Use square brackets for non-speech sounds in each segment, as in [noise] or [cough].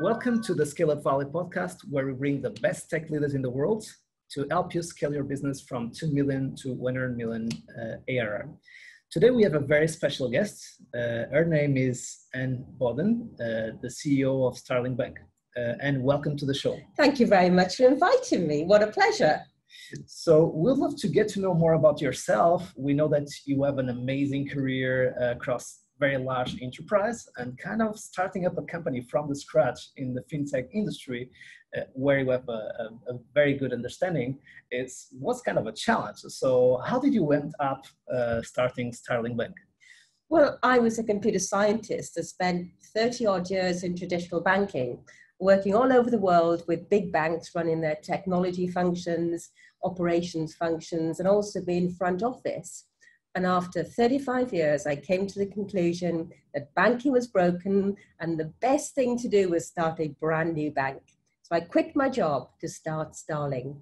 Welcome to the Scale Up Valley podcast, where we bring the best tech leaders in the world to help you scale your business from 2 million to 100 million uh, ARR. Today, we have a very special guest. Uh, her name is Anne Boden, uh, the CEO of Starling Bank. Uh, and welcome to the show. Thank you very much for inviting me. What a pleasure. So, we'd love to get to know more about yourself. We know that you have an amazing career uh, across very large enterprise and kind of starting up a company from the scratch in the fintech industry uh, where you have a, a, a, very good understanding is what's kind of a challenge. So how did you end up uh, starting starling bank? Well i was a computer scientist i spent 30 odd years in traditional banking working all over the world with big banks running their technology functions operations functions and also being front office and after 35 years, I came to the conclusion that banking was broken and the best thing to do was start a brand new bank. So I quit my job to start Starling.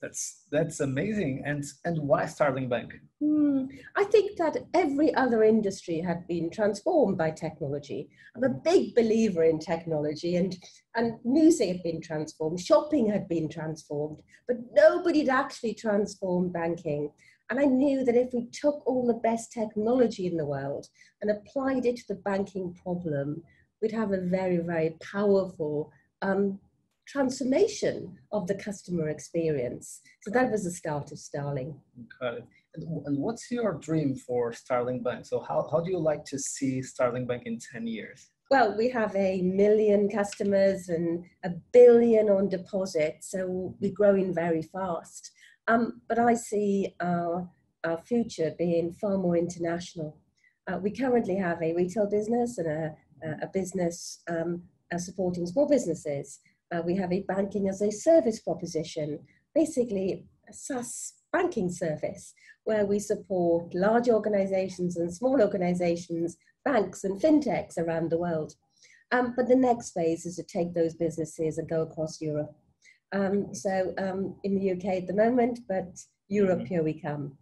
That's that's amazing. And and why Starling Bank? Hmm, I think that every other industry had been transformed by technology. I'm a big believer in technology, and and music had been transformed, shopping had been transformed, but nobody had actually transformed banking. And I knew that if we took all the best technology in the world and applied it to the banking problem, we'd have a very, very powerful um, transformation of the customer experience. So that was the start of Starling. Got it. And, and what's your dream for Starling Bank? So how, how do you like to see Starling Bank in 10 years? Well, we have a million customers and a billion on deposit, so we're growing very fast. Um, but I see our, our future being far more international. Uh, we currently have a retail business and a, a business um, uh, supporting small businesses. Uh, we have a banking as a service proposition, basically a SaaS banking service, where we support large organizations and small organizations, banks and fintechs around the world. Um, but the next phase is to take those businesses and go across Europe. Um, so um, in the UK at the moment, but Europe, mm-hmm. here we come.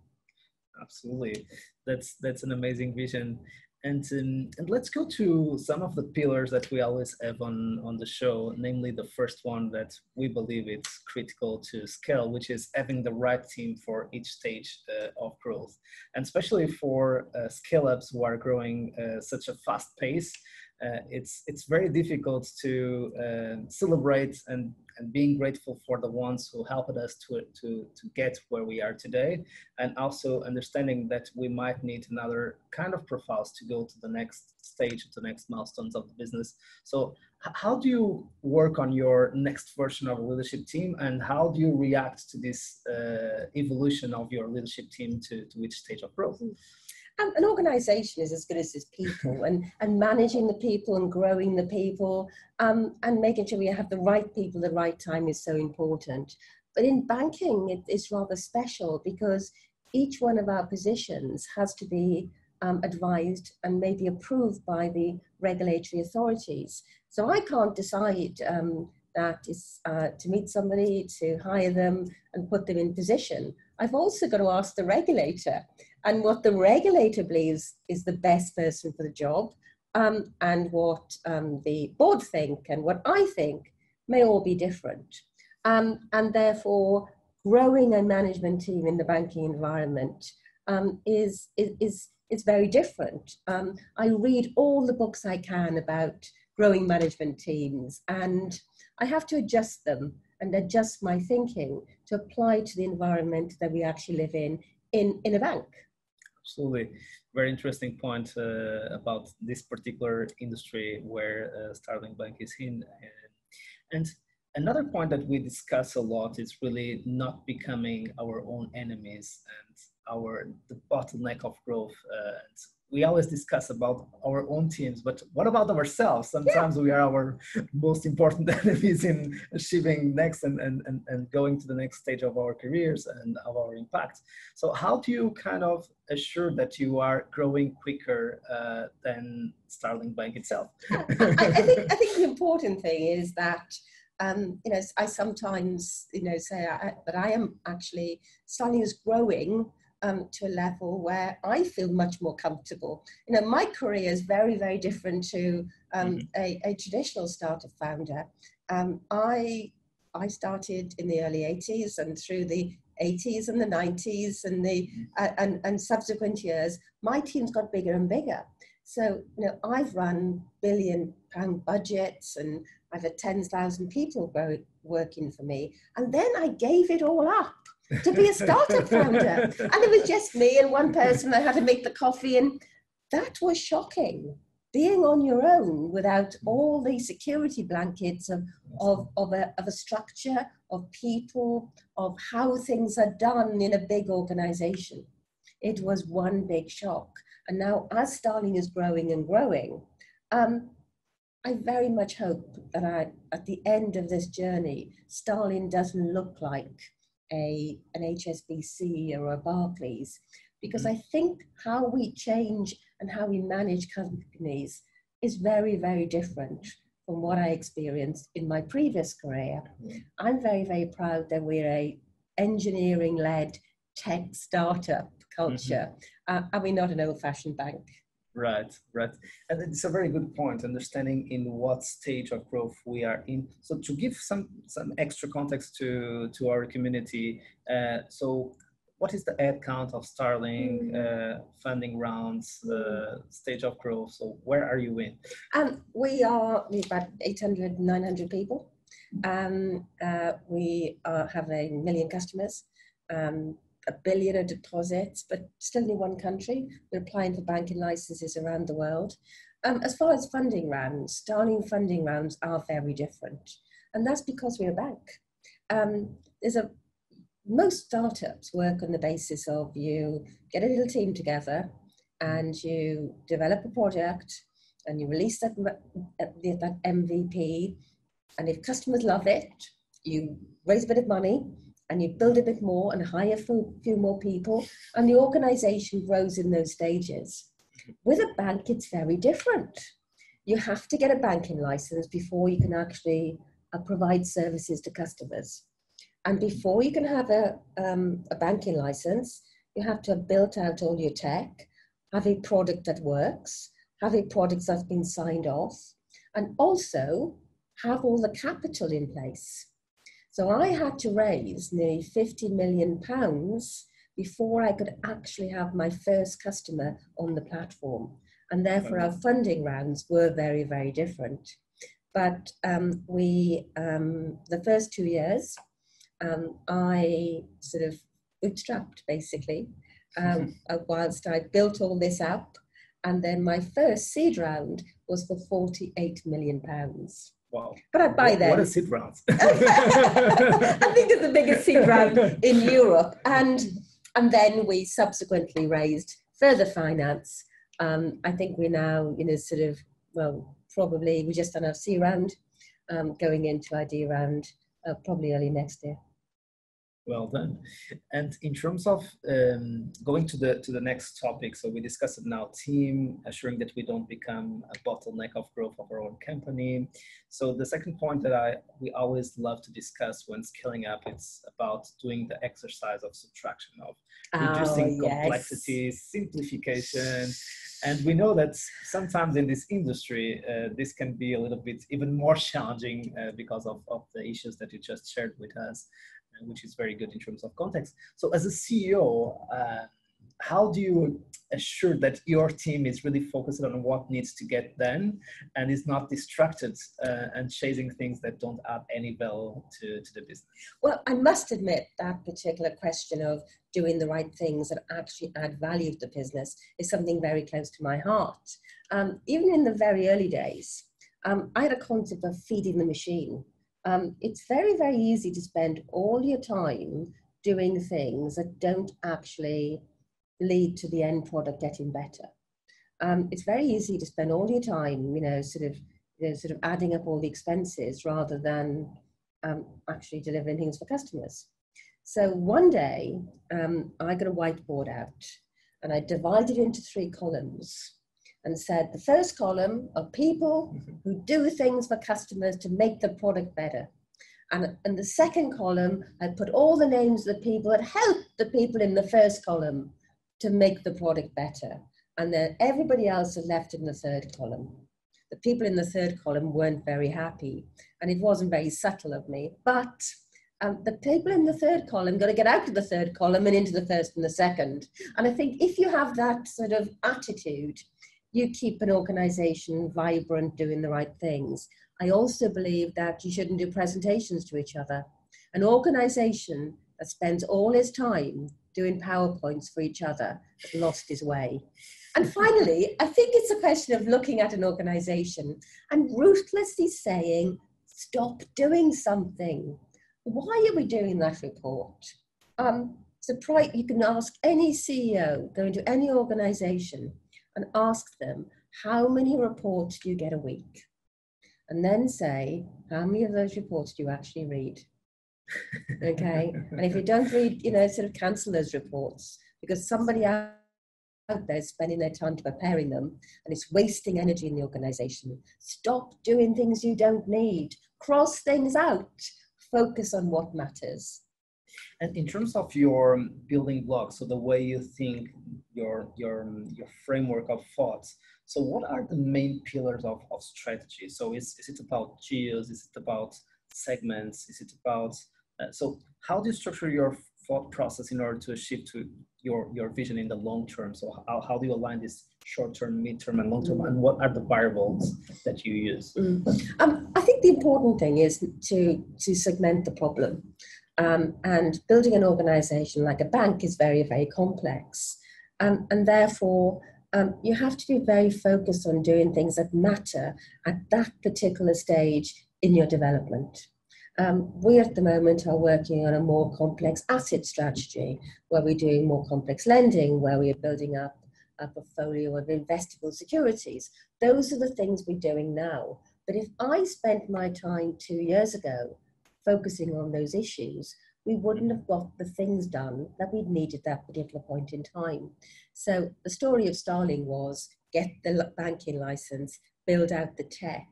Absolutely, that's that's an amazing vision. And, um, and let's go to some of the pillars that we always have on, on the show, namely the first one that we believe it's critical to scale, which is having the right team for each stage uh, of growth. And especially for uh, scale ups who are growing uh, such a fast pace, it's it's very difficult to uh, celebrate and and being grateful for the ones who helped us to, to, to get where we are today. And also understanding that we might need another kind of profiles to go to the next stage to the next milestones of the business. So how do you work on your next version of a leadership team? And how do you react to this uh, evolution of your leadership team to, to which stage of growth and an organization is as good as its people and, and managing the people and growing the people um, and making sure we have the right people at the right time is so important. But in banking, it is rather special because each one of our positions has to be um, advised and maybe approved by the regulatory authorities. So I can't decide um, that is uh, to meet somebody, to hire them and put them in position. I've also got to ask the regulator and what the regulator believes is the best person for the job, um, and what um, the board think and what I think may all be different. Um, and therefore, growing a management team in the banking environment um, is, is, is, very different. Um, I read all the books I can about growing management teams, and I have to adjust them and adjust my thinking to apply to the environment that we actually live in in, in a bank absolutely. Very interesting point uh, about this particular industry where uh, Starling Bank is in. And another point that we discuss a lot is really not becoming our own enemies and our the bottleneck of growth. Uh, we always discuss about our own teams, but what about ourselves? Sometimes yeah. we are our most important [laughs] enemies in achieving next and, and, and, and going to the next stage of our careers and of our impact. So how do you kind of assure that you are growing quicker uh, than Starling Bank itself? I, I, think, I think the important thing is that um, you know, I sometimes, you know, say I, that I am actually Starling is growing um, to a level where I feel much more comfortable. You know, my career is very, very different to um, mm-hmm. a, a, traditional startup founder. Um, I I started in the early 80s and through the 80s and the 90s and the mm-hmm. uh, and, and subsequent years, my teams got bigger and bigger. So, you know, I've run billion pound budgets and I've had 10,000 people working for me. And then I gave it all up to be a startup founder. And it was just me and one person that had to make the coffee. And that was shocking. Being on your own without all the security blankets of, of, of, a, of a structure, of people, of how things are done in a big organization. It was one big shock. And now, as Starling is growing and growing, um, I very much hope that I, at the end of this journey, Starling doesn't look like a, an HSBC or a Barclays, because I think how we change and how we manage companies is very, very different from what I experienced in my previous career. I'm very, very proud that we're a engineering-led tech startup culture. Mm-hmm. Uh, are we not an old-fashioned bank? Right, right. And it's a very good point, understanding in what stage of growth we are in. So to give some some extra context to to our community, uh, so what is the headcount of Starling mm. uh, funding rounds, the stage of growth? So where are you in? Um, we are about 800, 900 people. Um, uh, we are, have a million customers. Um, a billion of deposits, but still in one country. We're applying for banking licenses around the world. Um, as far as funding rounds, Starling funding rounds are very different. And that's because we're a bank. Um, there's a most startups work on the basis of you get a little team together and you develop a project and you release that, that MVP. And if customers love it, you raise a bit of money and you build a bit more and hire a few more people, and the organization grows in those stages. With a bank, it's very different. You have to get a banking license before you can actually uh, provide services to customers. And before you can have a, um, a banking license, you have to have built out all your tech, have a product that works, have a product that's been signed off, and also have all the capital in place. So I had to raise nearly 50 million pounds before I could actually have my first customer on the platform. And therefore, our funding rounds were very, very different. But um, we, um, the first two years, um, I sort of bootstrapped basically, um, [laughs] whilst I built all this up. And then my first seed round was for 48 million pounds. Wow. But I buy them. What a seed round. [laughs] I think it's the biggest seed round [laughs] in Europe. And, and then we subsequently raised further finance. Um, I think we're now, you know, sort of, well, probably we just done our C round, um, going into ID round, uh, probably early next year. Well done. And in terms of um, going to the to the next topic, so we discussed it now, team, assuring that we don't become a bottleneck of growth of our own company. So the second point that I we always love to discuss when scaling up, it's about doing the exercise of subtraction of reducing oh, yes. complexity, simplification. And we know that sometimes in this industry, uh, this can be a little bit even more [laughs] challenging uh, because of, of the issues that you just shared with us which is very good in terms of context. So as a CEO, uh, how do you assure that your team is really focused on what needs to get done and is not distracted uh, and chasing things that don't add any value to, to the business? Well, I must admit that particular question of doing the right things that actually add value to the business is something very close to my heart. Um, even in the very early days, um, I had a concept of feeding the machine um, it's very, very easy to spend all your time doing things that don't actually lead to the end product getting better. Um, it's very easy to spend all your time, you know, sort of, you know, sort of adding up all the expenses rather than um, actually delivering things for customers. So one day, um, I got a whiteboard out and I divided it into three columns and said the first column are people mm-hmm. who do things for customers to make the product better. And in the second column, I put all the names of the people that helped the people in the first column to make the product better. And then everybody else is left in the third column. The people in the third column weren't very happy. And it wasn't very subtle of me. But um, the people in the third column got to get out of the third column and into the first and the second. And I think if you have that sort of attitude, you keep an organization vibrant, doing the right things. I also believe that you shouldn't do presentations to each other. An organization that spends all his time doing PowerPoints for each other has lost his way. And finally, I think it's a question of looking at an organization and ruthlessly saying, stop doing something. Why are we doing that report? Um, surprise, you can ask any CEO, going to any organization and ask them, how many reports do you get a week? And then say, how many of those reports do you actually read? okay. and if you don't read, you know, sort of cancel those reports because somebody out there is spending their time preparing them and it's wasting energy in the organization. Stop doing things you don't need. Cross things out focus on what matters. And in terms of your building blocks, so the way you think, your your your framework of thoughts. So, what are the main pillars of, of strategy? So, is, is it about geos? Is it about segments? Is it about uh, so? How do you structure your thought process in order to achieve to your your vision in the long term? So, how, how do you align this short term, mid term, and long term? And what are the variables that you use? Mm. Um, I think the important thing is to to segment the problem. Um, and building an organization like a bank is very, very complex. Um, and therefore, um, you have to be very focused on doing things that matter at that particular stage in your development. Um, we at the moment are working on a more complex asset strategy where we're doing more complex lending, where we are building up a portfolio of investable securities. Those are the things we're doing now. But if I spent my time two years ago focusing on those issues, we wouldn't have got the things done that we'd needed at that particular point in time. So the story of Starling was get the banking license, build out the tech,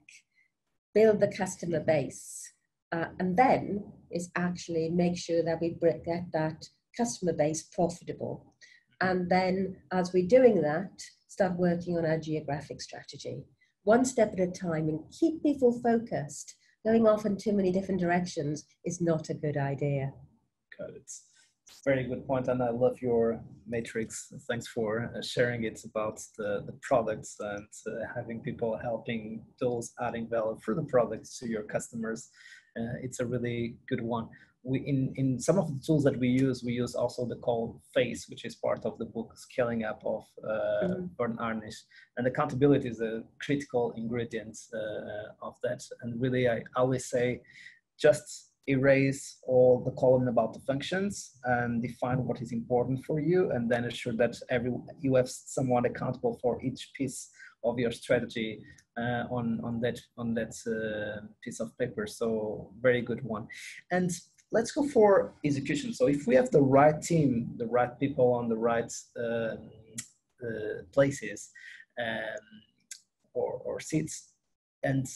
build the customer base, uh, and then is actually make sure that we get that customer base profitable. And then as we're doing that, start working on our geographic strategy. One step at a time and keep people focused. Going off in too many different directions is not a good idea. Good. It's very good point, and I love your matrix. Thanks for uh, sharing it about the, the products and uh, having people helping those adding value for the products to your customers. Uh, it's a really good one we in in some of the tools that we use we use also the call face which is part of the book scaling up of uh, mm-hmm. Verne Harnish and accountability is a critical ingredient uh, of that. And really i always say just erase all the column about the functions and define what is important for you and then ensure that every you have someone accountable for each piece of your strategy uh, on on that on that uh, piece of paper. So very good one. And let's go for execution. So if we have the right team, the right people on the right uh, uh, places um, or, or seats, and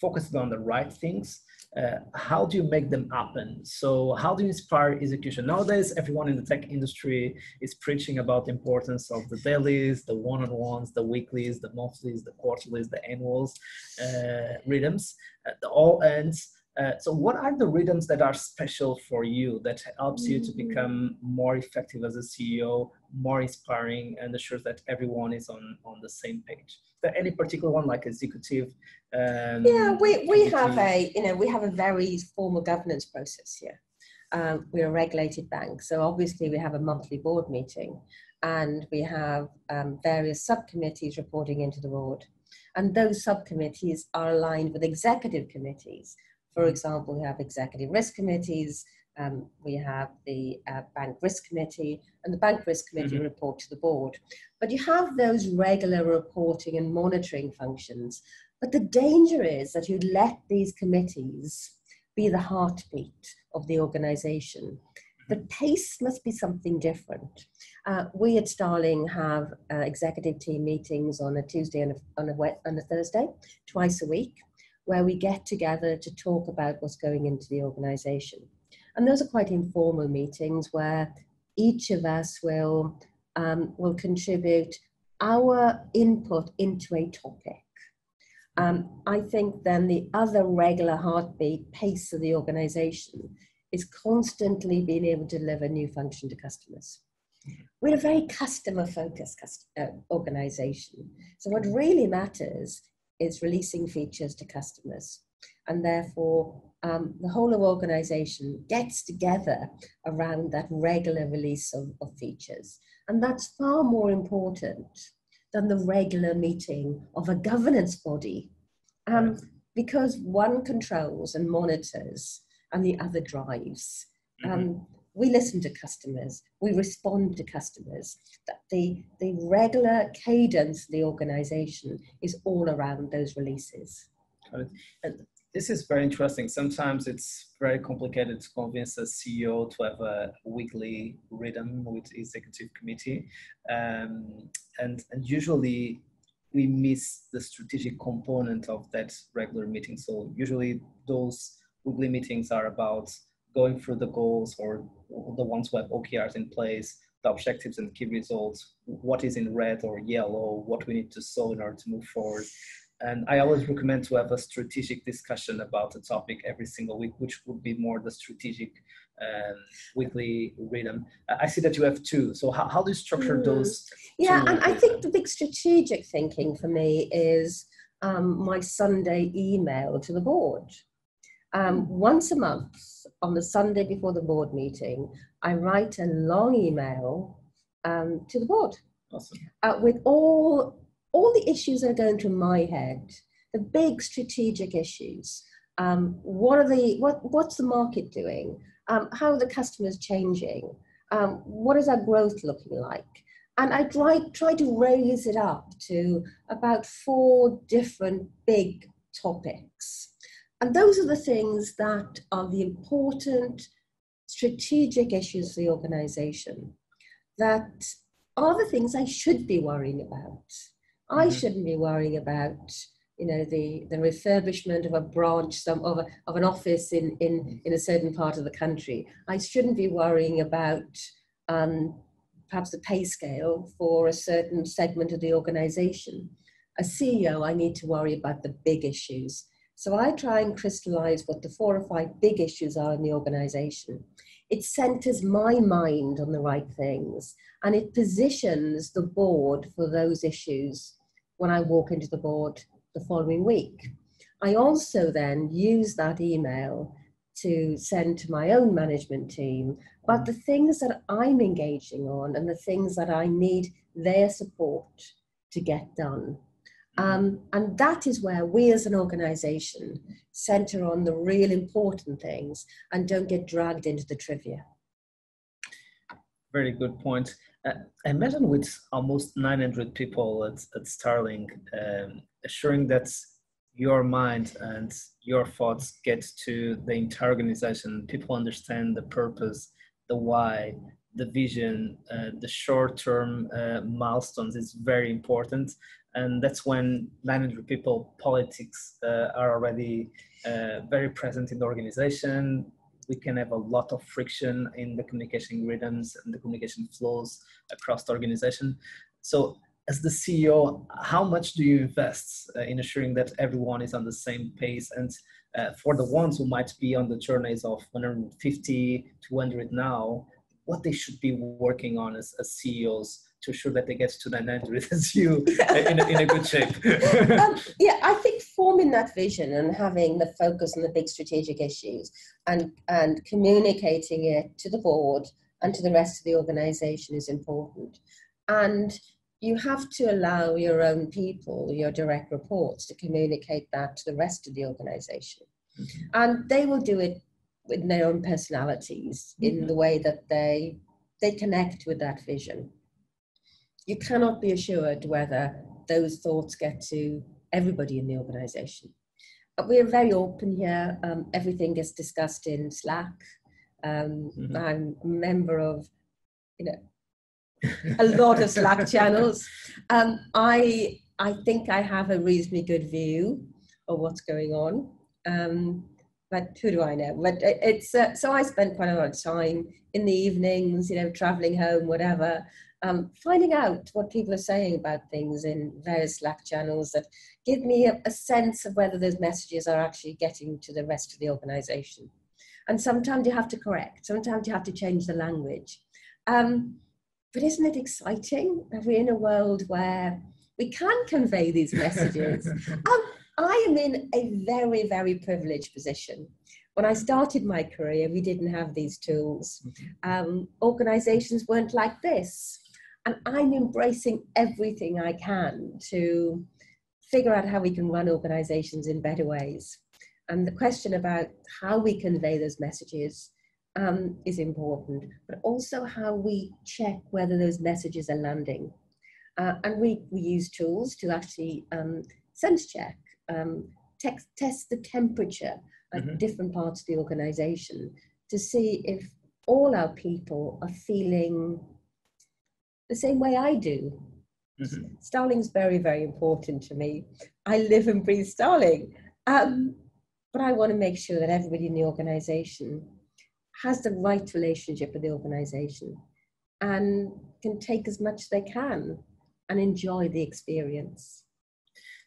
focused on the right things, uh, how do you make them happen? So how do you inspire execution? Nowadays, everyone in the tech industry is preaching about the importance of the dailies, the one-on-ones, the weeklies, the monthlies, the quarterlies, the annuals, uh, rhythms, uh, the all-hands. Uh, so what are the rhythms that are special for you that helps you to mm. become more effective as a ceo more inspiring and ensures that everyone is on on the same page? Is there any particular one like executive um, yeah we, we have a you know we have a very formal governance process here. Um, we're a regulated bank so obviously we have a monthly board meeting and we have um, various subcommittees reporting into the board. And those subcommittees are aligned with executive committees for example, we have executive risk committees, um, we have the uh, bank risk committee, and the bank risk committee mm-hmm. report to the board. But you have those regular reporting and monitoring functions. But the danger is that you let these committees be the heartbeat of the organization. The pace must be something different. Uh, we at Starling have uh, executive team meetings on a Tuesday and a, on, a, on a Thursday, twice a week where we get together to talk about what's going into the organization. And those are quite informal meetings where each of us will, um, will contribute our input into a topic. Um, I think then the other regular heartbeat pace of the organization is constantly being able to deliver new function to customers. We're a very customer focused uh, organization. So, what really matters is releasing features to customers. And therefore, um, the whole of organization gets together around that regular release of, of features. And that's far more important than the regular meeting of a governance body. Um, because one controls and monitors and the other drives. Mm-hmm. Um, we listen to customers, we respond to customers. That the, the regular cadence of the organization is all around those releases. This is very interesting. Sometimes it's very complicated to convince a CEO to have a weekly rhythm with executive committee. Um, and, and usually we miss the strategic component of that regular meeting. So usually those weekly meetings are about going through the goals or the ones who have OKRs in place, the objectives and key results, what is in red or yellow, what we need to solve in order to move forward. And I always recommend to have a strategic discussion about a topic every single week, which would be more the strategic um, weekly rhythm. I see that you have two. So how, how do you structure mm. those? Yeah, and I think the big strategic thinking for me is um, my Sunday email to the board. Um, once a month, on the Sunday before the board meeting, I write a long email um, to the board awesome. uh, with all all the issues that are going through my head, the big strategic issues. Um, what are the what what's the market doing? Um, how are the customers changing? Um, what is our growth looking like? And I try try to raise it up to about four different big topics. And those are the things that are the important strategic issues of the organization that are the things I should be worrying about. I mm-hmm. shouldn't be worrying about, you know, the, the refurbishment of a branch, some of, a, of an office in, in, in a certain part of the country. I shouldn't be worrying about um, perhaps the pay scale for a certain segment of the organization. A CEO, I need to worry about the big issues so I try and crystallize what the four or five big issues are in the organization. It centers my mind on the right things and it positions the board for those issues when I walk into the board the following week. I also then use that email to send to my own management team, about the things that I'm engaging on and the things that I need their support to get done. Um, and that is where we as an organization center on the real important things and don't get dragged into the trivia. Very good point. Uh, I imagine with almost 900 people at, at Starling, um, assuring that your mind and your thoughts get to the entire organization, people understand the purpose, the why, the vision, uh, the short-term uh, milestones is very important and that's when 900 people politics uh, are already uh, very present in the organization. We can have a lot of friction in the communication rhythms and the communication flows across the organization. So as the ceo how much do you invest uh, in assuring that everyone is on the same pace? And uh, for the ones who might be on the journeys of 150 200 now what they should be working on as, as ceos to ensure that they get to 900 as you in, a, in a good shape? [laughs] um, yeah, I think forming that vision and having the focus on the big strategic issues and, and communicating it to the board and to the rest of the organization is important. And you have to allow your own people, your direct reports, to communicate that to the rest of the organization. Mm-hmm. And they will do it with their own personalities mm-hmm. in the way that they they connect with that vision you cannot be assured whether those thoughts get to everybody in the organization. But we're very open here. Um, everything gets discussed in Slack. Um, mm-hmm. I'm a member of, you know, a lot of Slack [laughs] channels. Um, I I think I have a reasonably good view of what's going on. Um, but who do I know? But it's uh, so I spent quite a lot of time in the evenings, you know, traveling home, whatever, um, finding out what people are saying about things in various Slack channels that give me a, a, sense of whether those messages are actually getting to the rest of the organization. And sometimes you have to correct, sometimes you have to change the language. Um, but isn't it exciting that we're in a world where we can convey these messages? [laughs] um, I am in a very, very privileged position. When I started my career, we didn't have these tools. Mm-hmm. Um, organizations weren't like this. And I'm embracing everything I can to figure out how we can run organizations in better ways. And the question about how we convey those messages um, is important, but also how we check whether those messages are landing. Uh, and we, we use tools to actually um, sense check, um, text, test the temperature at mm-hmm. different parts of the organization to see if all our people are feeling the same way I do. Mm-hmm. Starling's very, very important to me. I live and breathe Starling. Um, but I want to make sure that everybody in the organization has the right relationship with the organization and can take as much as they can and enjoy the experience.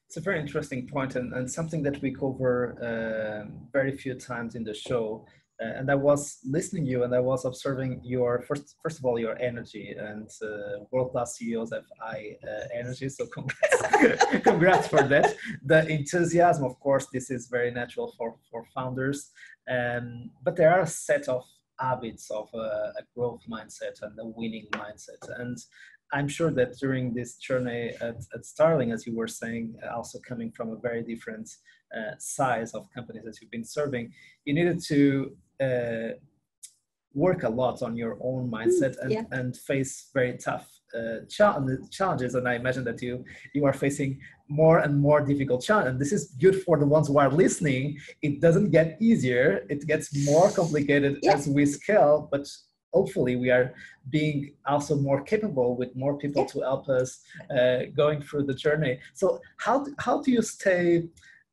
It's a very interesting point and, and something that we cover uh, very few times in the show and I was listening to you and I was observing your first first of all your energy and uh, world class CEOs have high uh, energy so [laughs] congrats congrats for that. The enthusiasm of course this is very natural for for founders um, but there are a set of habits of a, a growth mindset and a winning mindset. And I'm sure that during this journey at, at Starling, as you were saying, also coming from a very different uh, size of companies that you've been serving, you needed to uh, work a lot on your own mindset and, yeah. and face very tough uh, challenges and i imagine that you you are facing more and more difficult challenges and this is good for the ones who are listening it doesn't get easier it gets more complicated yeah. as we scale but hopefully we are being also more capable with more people yeah. to help us uh, going through the journey so how how do you stay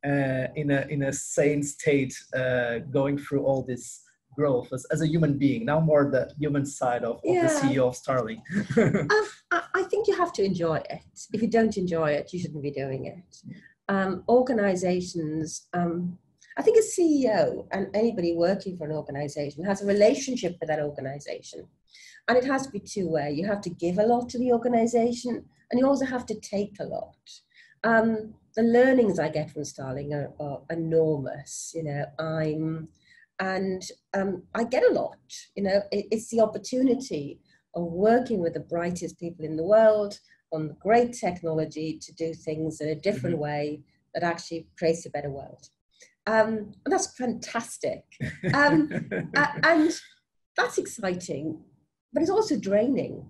uh, in a in a sane state, uh, going through all this growth as, as a human being. Now more the human side of, of yeah. the CEO of Starling. [laughs] um, I, I, think you have to enjoy it. If you don't enjoy it, you shouldn't be doing it. Um, organizations. Um, I think a CEO and anybody working for an organization has a relationship with that organization. And it has to be two way. You have to give a lot to the organization and you also have to take a lot. Um, the learnings I get from Starling are, are enormous. You know, I'm, and um, I get a lot. You know, it, it's the opportunity of working with the brightest people in the world on great technology to do things in a different mm-hmm. way that actually creates a better world. Um, and that's fantastic. Um, [laughs] and that's exciting, but it's also draining.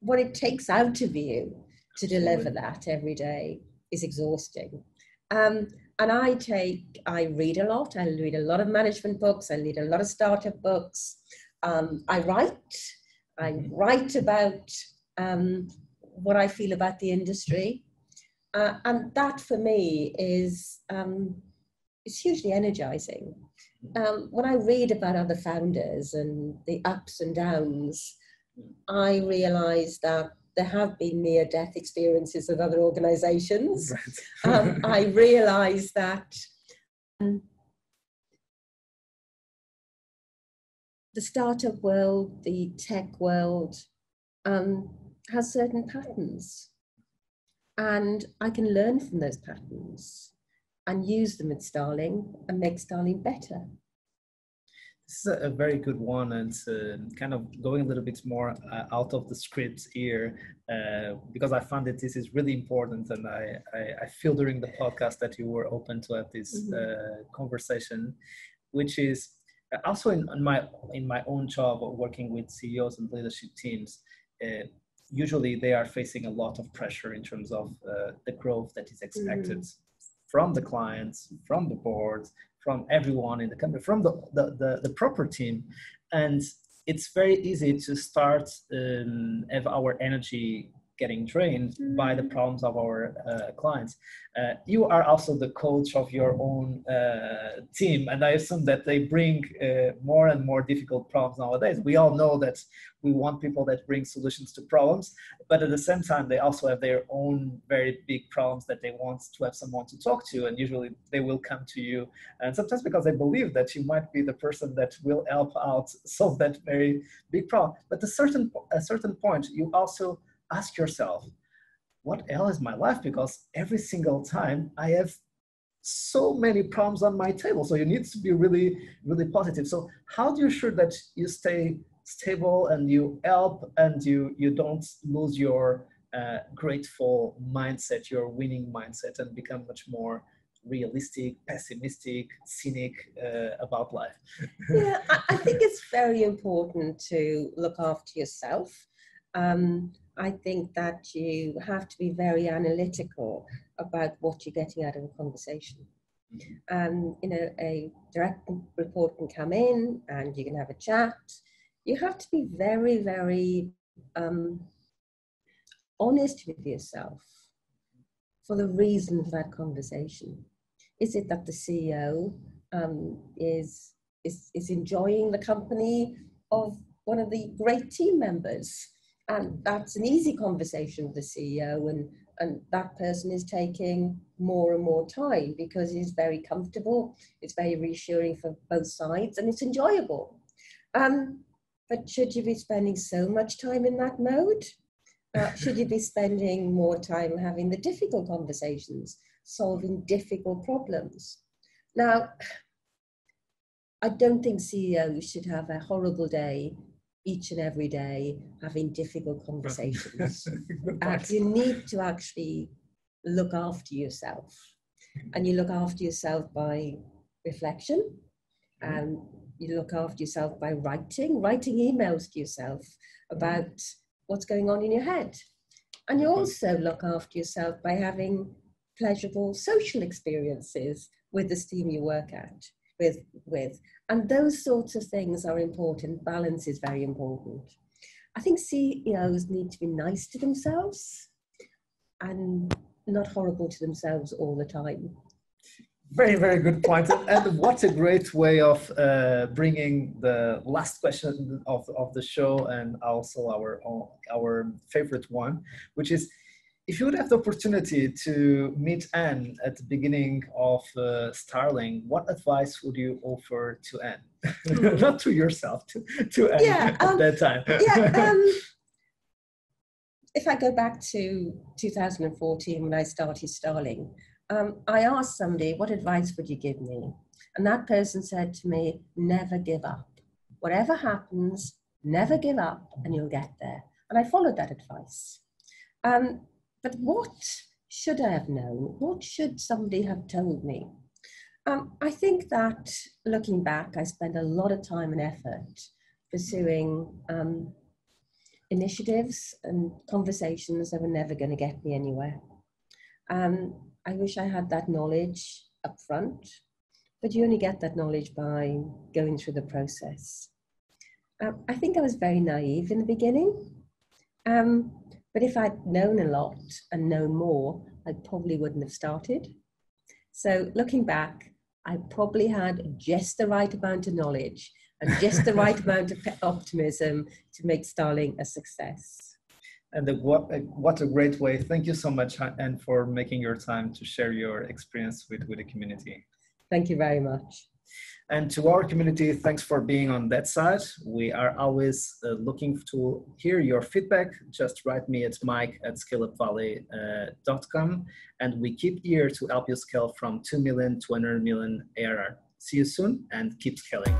What it takes out of you to deliver that every day is exhausting. Um, and I take, I read a lot. I read a lot of management books. I read a lot of startup books. Um, I write. I mm-hmm. write about um, what I feel about the industry. Uh, and that for me is, um, is hugely energizing. Um, when I read about other founders and the ups and downs, I realize that there have been near death experiences of other organizations. Right. um, [laughs] I realize that um, the startup world, the tech world, um, has certain patterns. And I can learn from those patterns and use them at Starling and make Starling better this is a, very good one and uh, kind of going a little bit more uh, out of the script here uh, because I found that this is really important and I, I, I, feel during the podcast that you were open to have this mm-hmm. Uh, conversation, which is uh, also in, in, my in my own job of working with CEOs and leadership teams. Uh, usually, they are facing a lot of pressure in terms of the growth that is expected. Mm-hmm from the clients, from the board, from everyone in the company, from the, the, the, the proper team. And it's very easy to start um, have our energy getting drained mm. by the mm. problems of our uh, clients. Uh, you are also the coach of your own uh, team, and I assume that they bring uh, more and more difficult problems nowadays. We all know that we want people that bring solutions to problems, but at the same time, they also have their own very big problems that they want to have someone to talk to, and usually they will come to you, and sometimes because they believe that you might be the person that will help out solve that very big problem. But a certain a certain point, you also ask yourself, what hell is my life? Because every single time I have so many problems on my table. So you need to be really, really positive. So how do you ensure that you stay stable and you help and you you don't lose your uh, grateful mindset, your winning mindset, and become much more realistic, pessimistic, cynic uh, about life? [laughs] yeah, I, I, think it's very important to look after yourself. Um, I think that you have to be very analytical about what you're getting out of a conversation. Um, you know, a direct report can come in and you can have a chat. You have to be very, very um, honest with yourself for the reason for that conversation. Is it that the CEO um, is, is, is enjoying the company of one of the great team members? And that's an easy conversation with the CEO and and that person is taking more and more time because it's very comfortable, it's very reassuring for both sides, and it's enjoyable. Um, but should you be spending so much time in that mode? Uh, should you be spending more time having the difficult conversations, solving difficult problems? Now, I don't think CEOs should have a horrible day each and every day having difficult conversations. [laughs] and you need to actually look after yourself. And you look after yourself by reflection mm-hmm. and you look after yourself by writing, writing emails to yourself about what's going on in your head. And you also look after yourself by having pleasurable social experiences with the team you work at with with and those sorts of things are important. Balance is very important. I think ceos need to be nice to themselves and not horrible to themselves all the time. Very very good point. and what a great way of uh, bringing the last question of, of the show and also our our favorite one which is if you would have the opportunity to meet Anne at the beginning of uh, Starling, what advice would you offer to Anne? [laughs] Not to yourself, to, to Anne yeah, at um, that time. yeah, um, [laughs] if I go back to 2014 when I started Starling, um, I asked somebody, what advice would you give me? And that person said to me, never give up. Whatever happens, never give up and you'll get there. And I followed that advice. Um, but what should I have known? What should somebody have told me? Um, I think that looking back, I spent a lot of time and effort pursuing um, initiatives and conversations that were never going to get me anywhere. Um, I wish I had that knowledge up front, but you only get that knowledge by going through the process. Uh, I think I was very naive in the beginning. Um, but if I'd known a lot and known more, I probably wouldn't have started. So looking back, I probably had just the right amount of knowledge Anne just the right [laughs] amount of optimism to make Starling a success. And the, what, what a great way. Thank you so much, and for making your time to share your experience with, with the community. Thank you very much. And to our community, thanks for being on that side. We are always uh, looking to hear your feedback. Just write me at mike at scaleupvalley.com. Uh, and we keep here to help you scale from 2 million to 100 million ARR. See you soon and keep scaling.